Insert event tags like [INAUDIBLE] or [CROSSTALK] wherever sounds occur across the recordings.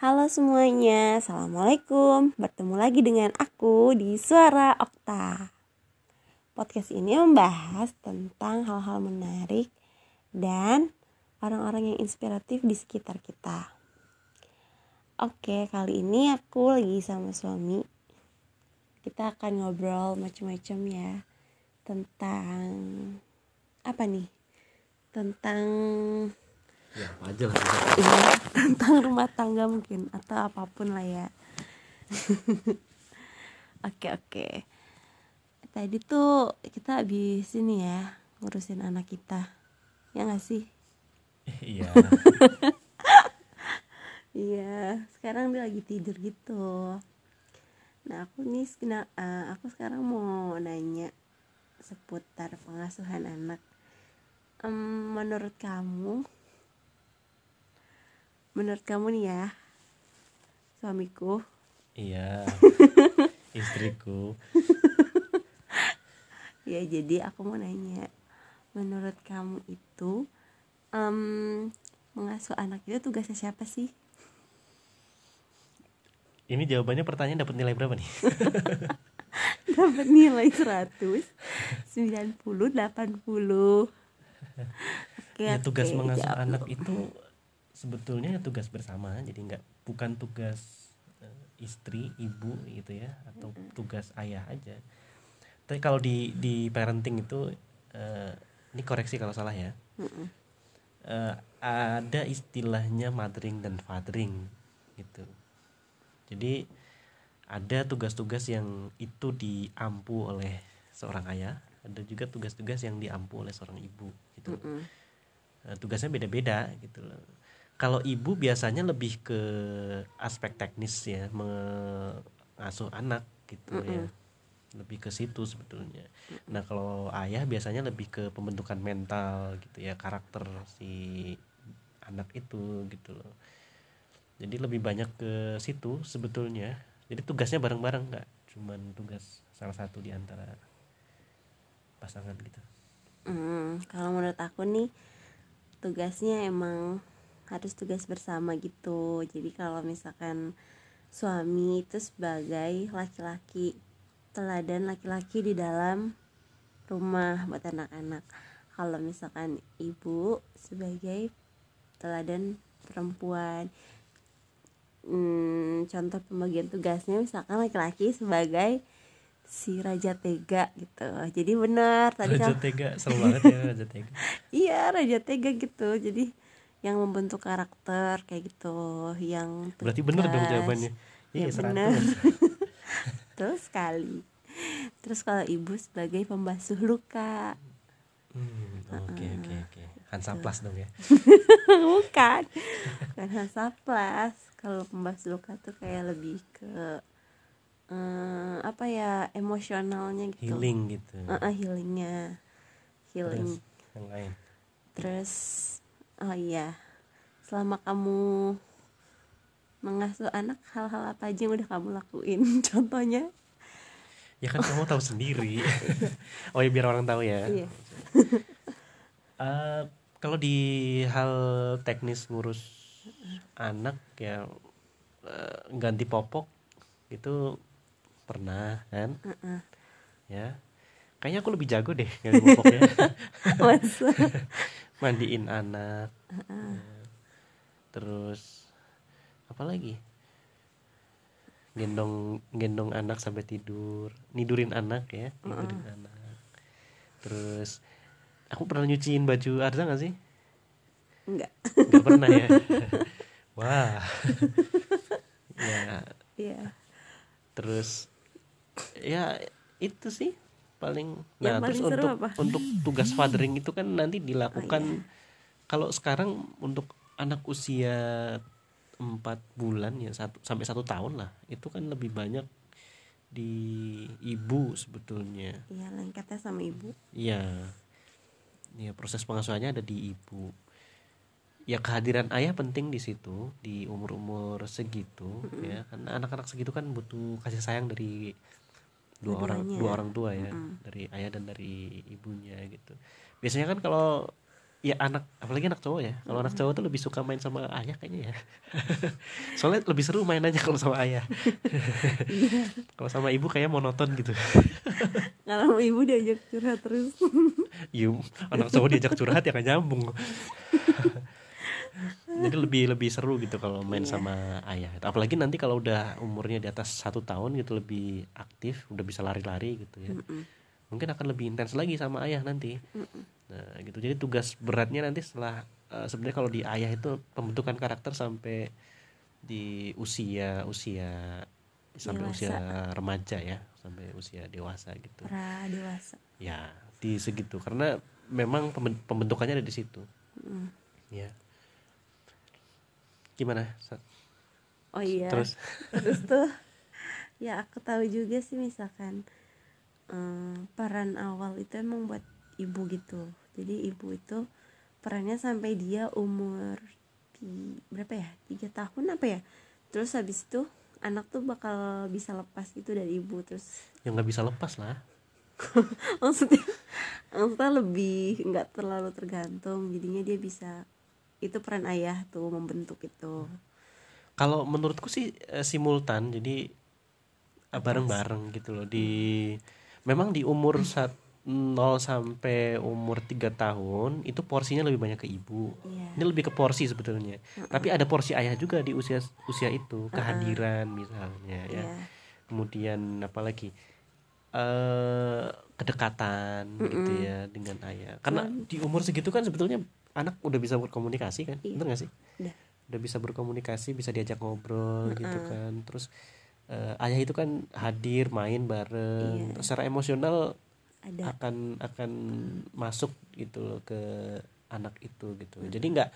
Halo semuanya, Assalamualaikum. Bertemu lagi dengan aku di Suara Okta. Podcast ini membahas tentang hal-hal menarik Dan orang-orang yang inspiratif di sekitar kita. Oke, kali ini aku lagi sama suami. Kita akan ngobrol macam-macam ya Tentang Apa nih? Tentang ya aja lah Iya, tentang rumah tangga mungkin atau apa pun lah ya. [LAUGHS] oke oke. Tadi tuh kita habis ini ya ngurusin anak kita, ya nggak sih? iya [LAUGHS] Iya, sekarang dia lagi tidur gitu. Nah aku nih, eh, aku sekarang mau nanya seputar pengasuhan anak. Em, menurut kamu, menurut kamu nih ya, suamiku, iya. [LAUGHS] Istriku. Ya jadi aku mau nanya, menurut kamu itu em, mengasuh anak itu tugasnya siapa sih? ini jawabannya pertanyaan dapat nilai berapa nih? [LAUGHS] Dapat nilai 100, 90, 80. Oke, ya tugas oke, mengasuh jawab anak itu sebetulnya tugas bersama jadi nggak bukan tugas eh, istri ibu gitu ya atau tugas ayah aja. Tapi kalau di di parenting itu eh, ini koreksi kalau salah ya. Eh, ada istilahnya mothering dan fathering gitu. Jadi ada tugas-tugas yang itu diampu oleh seorang ayah ada juga tugas-tugas yang diampu oleh seorang ibu gitu. Eh, tugasnya beda-beda gitu loh kalau ibu biasanya lebih ke aspek teknis ya mengasuh anak gitu ya. Lebih ke situ sebetulnya. Nah kalau ayah biasanya lebih ke pembentukan mental gitu ya karakter si anak itu gitu loh. Jadi lebih banyak ke situ sebetulnya. Jadi tugasnya bareng-bareng nggak cuman tugas salah satu di antara pasangan gitu Hmm, kalau menurut aku nih tugasnya emang harus tugas bersama gitu. Jadi kalau misalkan suami itu sebagai laki-laki teladan laki-laki di dalam rumah buat anak-anak. Kalau misalkan ibu sebagai teladan perempuan. Hmm, contoh pembagian tugasnya misalkan laki-laki sebagai si raja tega gitu. Jadi benar tadi Raja Tega seru banget ya Raja Tega [LAUGHS] Iya Raja Tega gitu Jadi yang membentuk karakter kayak gitu Yang berarti bener dong tegas. jawabannya. Ya iya bener. 100 [LAUGHS] Betul sekali. Terus kalau ibu sebagai pembasuh luka. Hmm, oke oke oke. Hansa Plus dong ya. [LAUGHS] Bukan. Bukan Hansaplas Kalau pembasuh luka tuh kayak lebih ke eh, Apa ya Emosionalnya gitu. Healing gitu. Eh, eh, Healingnya. Healing. Terus yang lain? Terus oh iya, selama kamu mengasuh anak hal-hal apa aja yang udah kamu lakuin? [LAUGHS] Contohnya? ya kan kamu tahu sendiri [LAUGHS] oh ya biar orang tahu ya Iya. [LAUGHS] Eh, kalau di hal teknis ngurus anak ya eh, ganti popok itu pernah kan Heeh. ya kayaknya aku lebih jago deh ganti popoknya [LAUGHS] mandiin anak. Terus apa lagi? Gendong gendong anak sampai tidur. Nidurin anak ya nidurin anak. Terus aku pernah nyuciin baju Arza nggak sih? Enggak. nggak pernah ya? [LAUGHS] Wah. [LAUGHS] Ya. Iya. terus ya itu sih paling Yang nah paling terus seru untuk apa? Oh, untuk tugas fathering itu kan nanti dilakukan iya. kalau sekarang untuk anak usia empat bulan ya satu sampai satu tahun lah itu kan lebih banyak di ibu sebetulnya Iya, lengketnya sama ibu. Iya. Ya proses pengasuhannya ada di ibu. Ya kehadiran ayah penting di situ di umur-umur segitu ya. Karena anak-anak segitu kan butuh kasih sayang dari dua orang dua orang tua ya, dari ayah dan dari ibunya gitu. Biasanya kan kalau ya anak apalagi anak cowok ya kalau anak cowok tuh lebih suka main sama ayah kayaknya ya. [LAUGHS] Soalnya lebih seru main aja kalau sama ayah. [LAUGHS] Kalau sama ibu kayak monoton gitu. [LAUGHS] Kalau ibu diajak curhat terus. Iya, anak cowok diajak curhat ya kan nyambung jadi lebih lebih seru gitu kalau main Iya. sama ayah. Apalagi nanti kalau udah umurnya di atas satu tahun gitu lebih aktif udah bisa lari-lari gitu ya. Mungkin akan lebih intens lagi sama ayah nanti. Nah gitu. Jadi tugas beratnya nanti setelah eh, sebenarnya kalau di ayah itu pembentukan karakter sampai di usia usia sampai Dewasa. usia remaja ya sampai usia dewasa gitu. Pra dewasa ya di segitu. Karena memang pemben- pembentukannya ada di situ. Ya gimana? Oh iya. Terus? Terus tuh ya aku tahu juga sih misalkan eh, peran awal itu emang buat ibu gitu. Jadi ibu itu perannya sampai dia umur berapa ya? Tiga tahun apa ya? Terus habis itu anak tuh bakal bisa lepas gitu dari ibu terus yang nggak bisa lepas lah. [LAUGHS] Maksudnya maksudnya lebih nggak terlalu tergantung jadinya dia bisa itu peran ayah tuh membentuk itu. Kalau menurutku sih eh, simultan jadi eh, bareng-bareng gitu loh. Di memang di umur [CLEARS THROAT] saat 0 sampai umur 3 tahun itu porsinya lebih banyak ke ibu. Iya. ini lebih ke porsi sebetulnya. Tapi ada porsi ayah juga di usia usia itu kehadiran misalnya ya. Iya. kemudian apalagi eh kedekatan gitu ya dengan ayah. Karena di umur segitu kan sebetulnya anak udah bisa berkomunikasi kan? Iya. bener gak sih? Udah. udah bisa berkomunikasi bisa diajak ngobrol gitu kan. Terus eh, ayah itu kan hadir main bareng. Iya. Secara emosional ada. akan akan masuk gitu loh ke anak itu gitu. Jadi nggak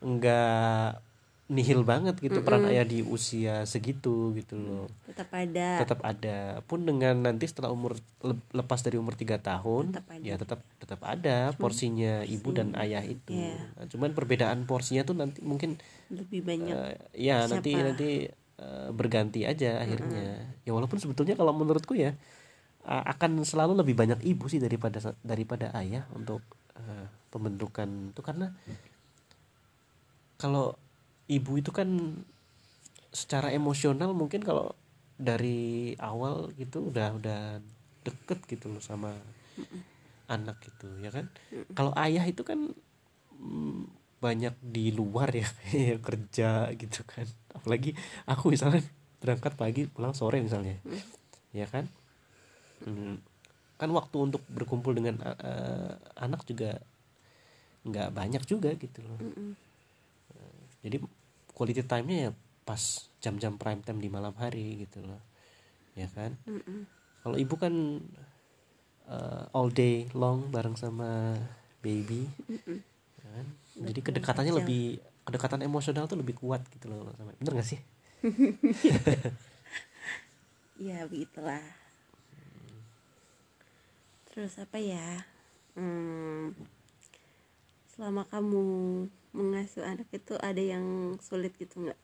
nggak nihil banget gitu peran ayah di usia segitu gitu loh. Tetap ada. Tetap ada. Pun dengan nanti setelah umur le- lepas dari umur tiga tahun Tetap ada. ya tetap tetap ada porsinya ibu dan ayah itu. Iya. Nah, cuman perbedaan porsinya tuh nanti mungkin lebih banyak eh, ya nanti Siapa? nanti eh, berganti aja akhirnya. Ya walaupun sebetulnya kalau menurutku ya a- akan selalu lebih banyak ibu sih daripada daripada ayah untuk eh, pembentukan. Itu karena kalau ibu itu kan secara emosional mungkin kalau dari awal gitu udah udah deket gitu loh sama anak gitu ya kan? Kalau ayah itu kan mm, banyak di luar ya kayak [LAUGHS] kerja gitu kan. Apalagi aku misalnya berangkat pagi pulang sore misalnya ya kan? Hmm, kan waktu untuk berkumpul dengan uh, anak juga nggak banyak juga gitu loh. Jadi quality time-nya ya pas jam-jam prime time di malam hari gitu loh. Ya kan? Kalau ibu kan uh, all day long bareng sama baby. Ya kan? jadi kedekatannya lebih kedekatan emosional tuh lebih kuat gitu loh sama bener gak sih? [LAUGHS] Ya begitulah. Terus apa ya? Hmm, selama kamu mengasuh anak itu ada yang sulit gitu nggak?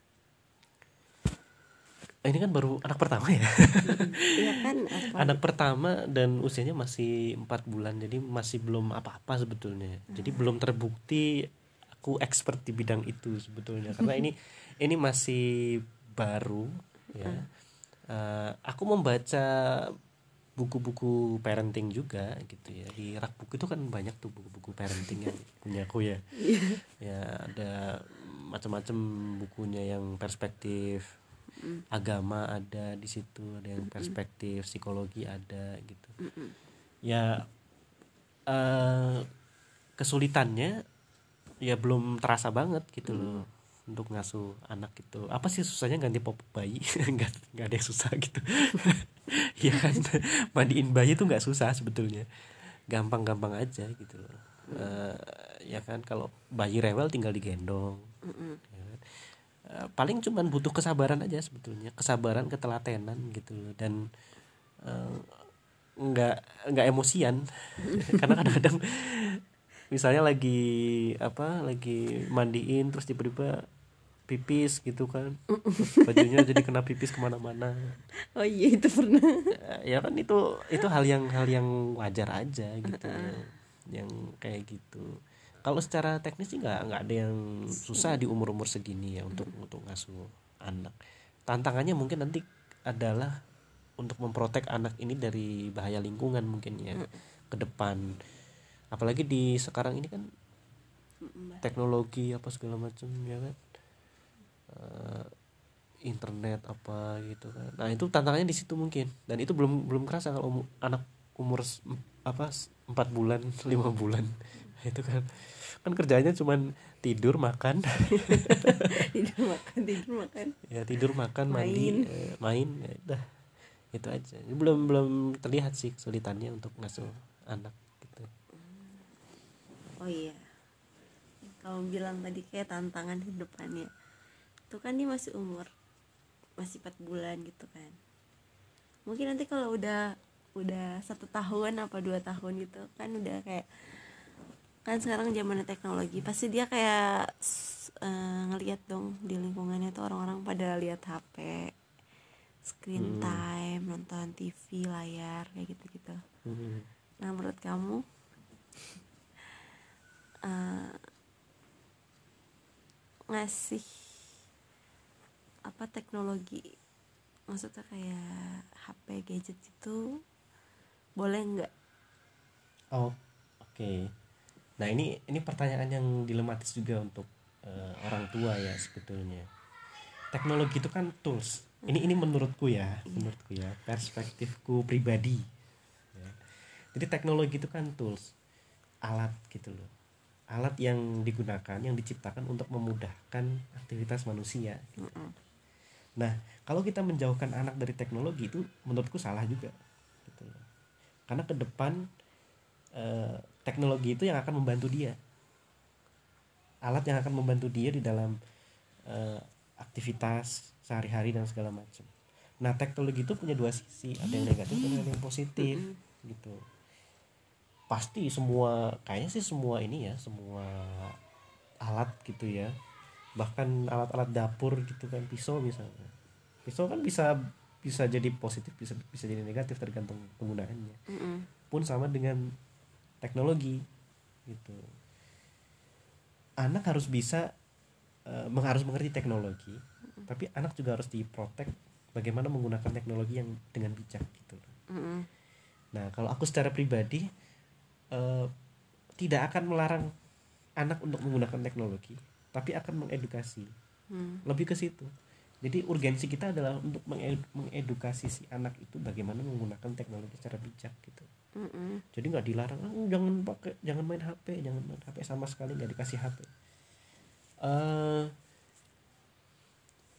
Eh, ini kan baru anak pertama ya? [LAUGHS] Iya kan [LAUGHS] apa? Anak pertama dan usianya masih empat bulan jadi masih belum apa-apa sebetulnya. Jadi belum terbukti aku expert di bidang itu sebetulnya. Karena ini [LAUGHS] ini masih baru ya. Eh, aku membaca buku-buku parenting juga gitu ya. Di rak buku itu kan banyak tuh buku-buku parenting yang punya aku ya. Ya ada macam-macam bukunya yang perspektif agama ada di situ ada yang perspektif psikologi ada gitu. Ya eh kesulitannya ya belum terasa banget gitu loh untuk ngasuh anak gitu. Apa sih susahnya ganti pop bayi? [LAUGHS] Nggak nggak ada yang susah gitu. [LAUGHS] Ya kan? Mandiin bayi tuh nggak susah sebetulnya. Gampang-gampang aja gitu loh. Eh, ya kan? Kalau bayi rewel tinggal digendong. Ya kan? Eh, paling cuman butuh kesabaran aja sebetulnya. Kesabaran ketelatenan gitu loh. Dan eh, nggak nggak emosian. [LAUGHS] Karena kadang-kadang misalnya lagi apa lagi mandiin terus tiba-tiba pipis gitu kan. [LAUGHS] Bajunya jadi kena pipis ke mana-mana. Oh iya itu pernah. Ya kan itu itu hal yang hal yang wajar aja gitu. Ya. yang kayak gitu. Kalau secara teknis sih nggak nggak ada yang susah di umur umur segini ya untuk untuk ngasuh anak. Tantangannya mungkin nanti adalah untuk memprotek anak ini dari bahaya lingkungan mungkin ya ke depan. Apalagi di sekarang ini kan teknologi apa segala macam ya kan Eh, internet apa gitu kan. Nah itu tantangannya di situ mungkin. Dan itu belum belum kerasa kalau umu- anak umur apa empat bulan [LAUGHS] lima bulan. [LAUGHS] Itu kan kan kerjanya cuman tidur makan. [LAUGHS] Tidur makan tidur makan. Ya tidur makan mandi Main. eh, main ya udah. Itu aja. Ini belum belum terlihat sih kesulitannya untuk ngasuh anak gitu. Oh iya. Kamu bilang tadi kayak tantangan hidupannya itu kan dia masih umur masih 4 bulan gitu kan. Mungkin nanti kalau udah udah satu tahun apa dua tahun gitu kan udah kayak kan sekarang zamannya teknologi pasti dia kayak s- eh, ngelihat dong di lingkungannya tuh orang-orang pada lihat HP screen time nonton TV layar kayak gitu-gitu. Hmm. Nah menurut kamu? Eh, ngasih apa teknologi maksudnya kayak HP gadget itu boleh nggak? Oh, oke. Nah ini ini pertanyaan yang dilematis juga untuk eh, orang tua ya sebetulnya. Teknologi itu kan tools. Ini ini menurutku ya, menurutku ya, perspektifku pribadi. Ya. Jadi teknologi itu kan tools, alat gitu loh. Alat yang digunakan, yang diciptakan untuk memudahkan aktivitas manusia. gitu. Nah, kalau kita menjauhkan anak dari teknologi itu menurutku salah juga. Gitu. Karena ke depan eh, teknologi itu yang akan membantu dia. Alat yang akan membantu dia di dalam eh, aktivitas sehari-hari dan segala macam. Nah, teknologi itu punya dua sisi, ada yang negatif dan ada yang positif gitu. Pasti semua kayaknya sih semua ini ya, semua alat gitu ya. Bahkan alat-alat dapur gitu kan, pisau misalnya. Pisau kan bisa bisa jadi positif, bisa bisa jadi negatif tergantung penggunaannya Mm-mm. pun sama dengan teknologi gitu anak harus bisa meng- harus mengerti teknologi tapi anak juga harus diprotek bagaimana menggunakan teknologi yang dengan bijak gitu Mm-mm. nah kalau aku secara pribadi eh, tidak akan melarang anak untuk menggunakan teknologi tapi akan mengedukasi. Hmm. lebih ke situ. Jadi urgensi kita adalah untuk menge- mengedukasi si anak itu bagaimana menggunakan teknologi secara bijak gitu. Mm-mm. jadi nggak dilarang "Ah, jangan pakai jangan main HP jangan main HP sama sekali nggak dikasih HP Eh,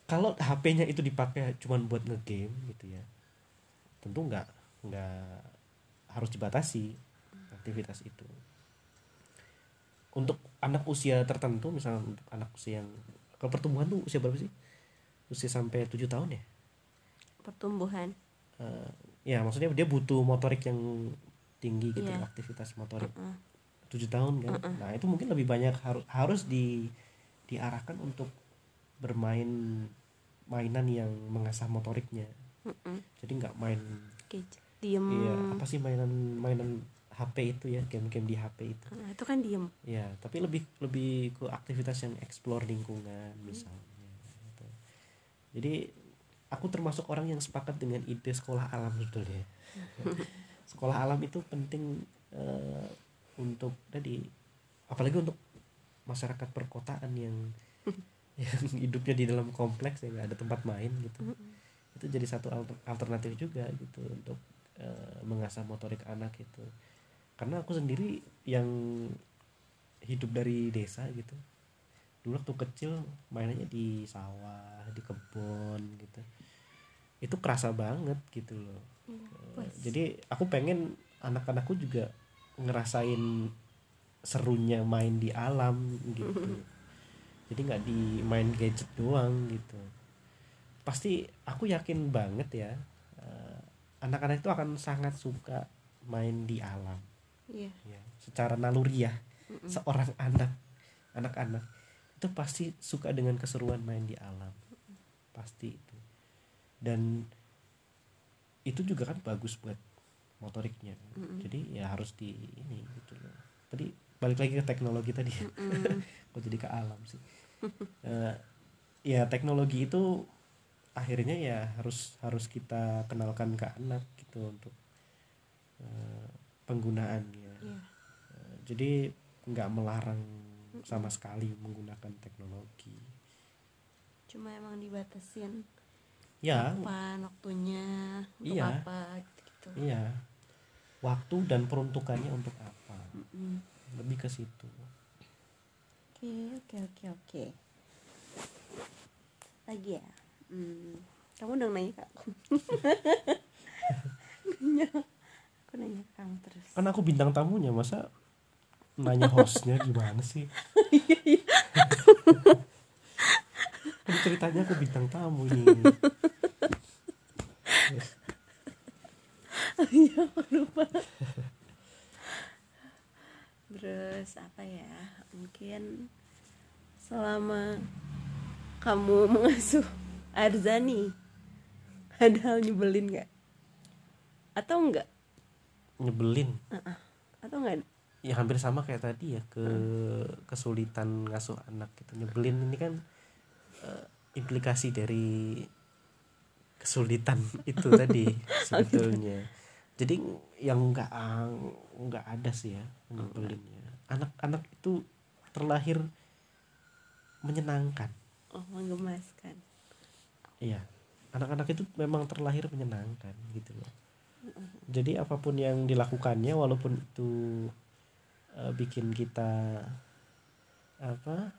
kalau HP-nya itu dipakai cuman buat ngegame gitu ya tentu nggak nggak harus dibatasi aktivitas itu untuk anak usia tertentu misalnya untuk anak usia yang kalau pertumbuhan tuh usia berapa sih? Usia sampai tujuh tahun ya? Pertumbuhan. Eh, ya maksudnya dia butuh motorik yang tinggi gitu Iya. aktivitas motorik. Tujuh tahun kan? Nah itu mungkin lebih banyak harus harus di diarahkan untuk bermain mainan yang mengasah motoriknya. Mm-mm. jadi nggak main gadget diem. Iya apa sih mainan mainan HP itu ya game-game di HP itu. Nah, itu kan diem. Ya tapi lebih lebih ke aktivitas yang explore lingkungan misalnya gitu. jadi aku termasuk orang yang sepakat dengan ide sekolah alam sebetulnya. [LAUGHS] Sekolah alam itu penting eh, untuk tadi apalagi untuk masyarakat perkotaan yang [LAUGHS] yang hidupnya di dalam kompleks ya nggak ada tempat main gitu. Itu jadi satu alter- alternatif juga gitu untuk eh, mengasah motorik anak itu karena aku sendiri yang hidup dari desa gitu. Dulu waktu kecil mainannya di sawah di kebun gitu. Itu kerasa banget gitu loh. Eh, jadi aku pengen anak-anakku juga ngerasain serunya main di alam gitu. [LAUGHS] Jadi nggak di main gadget doang gitu. Pasti aku yakin banget ya eh, anak-anak itu akan sangat suka main di alam iya. Ya secara naluriah seorang anak anak-anak itu pasti suka dengan keseruan main di alam. Pasti itu. Dan itu juga kan bagus buat motoriknya. Jadi ya harus di ini gitu loh. Tadi balik lagi ke teknologi tadi [LAUGHS] kok jadi ke alam sih? Eh, ya teknologi itu akhirnya ya harus harus kita kenalkan ke anak gitu untuk eh, penggunaannya. Iya. Eh, jadi nggak melarang sama sekali menggunakan teknologi. Cuma emang dibatasin ya kapan waktunya untuk Iya. apa gitu. Iya. Waktu dan peruntukannya untuk apa? Mm-mm. lebih ke situ. Oke oke oke oke. Lagi ya? Hmm. kamu dong nanya kak [LAUGHS] nanya aku nanya ke kamu terus kan aku bintang tamunya masa nanya hostnya gimana sih kan ceritanya aku bintang tamu nih Iya, lupa. Terus apa ya? Mungkin selama kamu mengasuh Arzani ada hal nyebelin nggak? Atau enggak? Nyebelin. Atau enggak? ya hampir sama kayak tadi ya ke kesulitan ngasuh anak gitu. Nyebelin ini kan eh, implikasi dari kesulitan [LAUGHS] itu tadi [LAUGHS] sebetulnya. Jadi yang enggak enggak ada sih ya nyebelinnya. Anak-anak itu terlahir menyenangkan. Oh, menggemaskan. Iya, anak-anak itu memang terlahir menyenangkan gitu loh. Jadi apa pun yang dilakukannya, walaupun itu eh, bikin kita apa,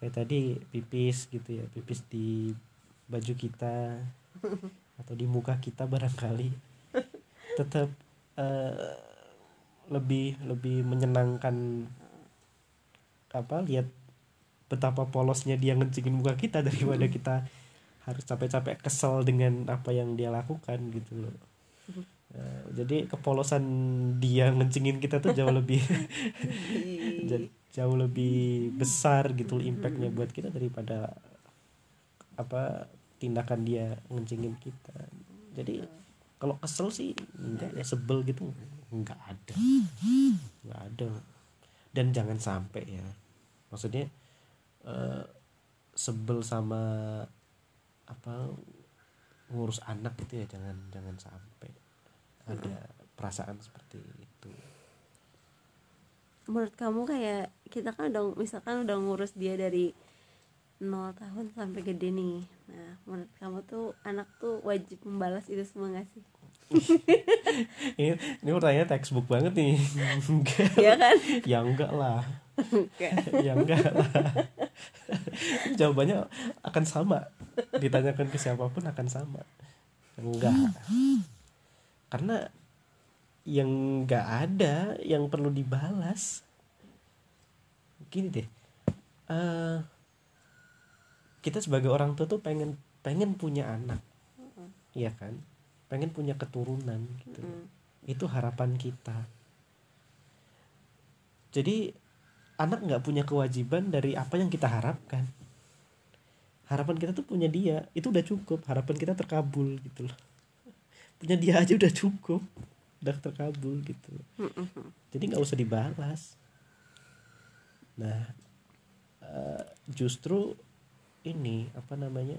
kayak tadi pipis gitu ya, pipis di baju kita [LAUGHS] atau di muka kita barangkali, tetap eh, lebih lebih menyenangkan apa lihat betapa polosnya dia ngencingin muka kita daripada [LAUGHS] kita harus capek-capek kesel dengan apa yang dia lakukan gitu loh Eh, jadi kepolosan dia ngencingin kita tuh jauh lebih [LAUGHS] ja- jauh lebih besar gitu impactnya buat kita daripada apa tindakan dia ngencingin kita. Jadi kalau kesel sih enggak ya sebel gitu. Enggak ada. Enggak ada. Dan jangan sampai ya. Maksudnya eh, sebel sama apa ngurus anak gitu ya jangan jangan sampai ada perasaan seperti itu Menurut kamu kayak kita kan udah misalkan udah ngurus dia dari 0 tahun sampai gede nih. Nah, menurut kamu tuh anak tuh wajib membalas itu semua gak sih? ini ini pertanyaan textbook banget nih enggak [LAUGHS] Iya kan? ya enggak lah Enggak. ya enggak lah [LAUGHS] jawabannya akan sama. Ditanyakan ke siapa pun akan sama. Enggak. Karena yang enggak ada yang perlu dibalas. Gini deh. Eh, kita sebagai orang tua tuh pengen pengen punya anak. Iya kan? Pengen punya keturunan gitu. Mm. itu harapan kita. Jadi anak nggak punya kewajiban dari apa yang kita harapkan. Harapan kita tuh punya dia itu udah cukup. Harapan kita terkabul gitu loh. Punya dia aja udah cukup udah terkabul gitu. Jadi nggak usah dibalas. Nah eh, justru ini apa namanya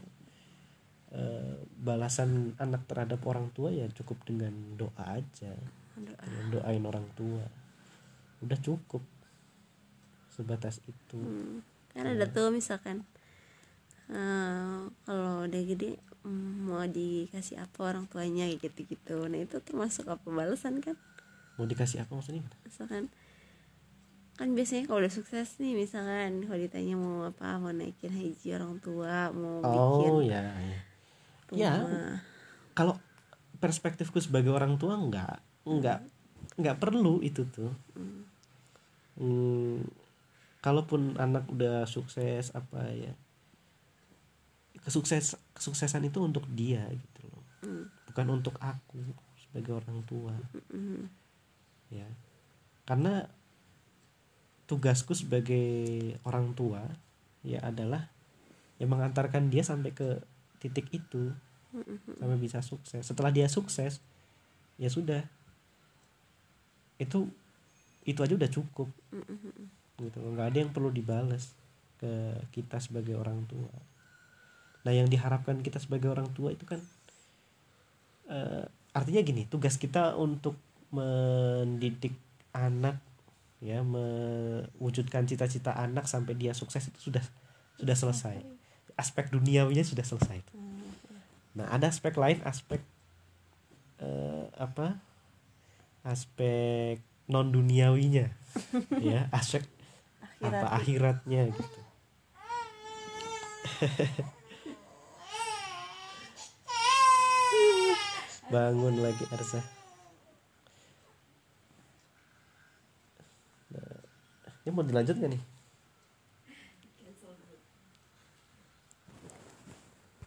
eh, balasan anak terhadap orang tua ya cukup dengan doa aja. Doa. dengan doain orang tua. Udah cukup sebatas itu Hmm. Kan ada tuh misalkan eh, kalau udah gede mm, mau dikasih apa orang tuanya kayak gitu-gitu. Nah, itu termasuk apa balasan kan? mau dikasih apa maksudnya Misalkan kan biasanya kalau udah sukses nih misalkan kalau ditanya mau apa mau naikin haji orang tua mau bikin oh ya ya. Ya. rumah kalau perspektifku sebagai orang tua nggak nggak nggak perlu itu tuh Hmm, kalaupun anak udah sukses apa ya kesukses kesuksesan itu untuk dia gitu loh. Hmm. bukan untuk aku sebagai orang tua. Mm. ya. Karena tugasku sebagai orang tua ya adalah ya mengantarkan dia sampai ke titik itu. Sampai bisa sukses. Setelah dia sukses ya sudah. Itu itu aja udah cukup gitu. Nggak ada yang perlu dibalas ke kita sebagai orang tua. Nah yang diharapkan kita sebagai orang tua itu kan eh, artinya gini tugas kita untuk mendidik anak ya mewujudkan cita-cita anak sampai dia sukses itu sudah sudah selesai. Aspek duniawinya sudah selesai nah ada aspek lain aspek eh, apa? Aspek non duniawinya ya aspek apa akhiratnya. gitu. [LAUGHS] Bangun lagi Arsa. Nah, ini mau dilanjut gak nih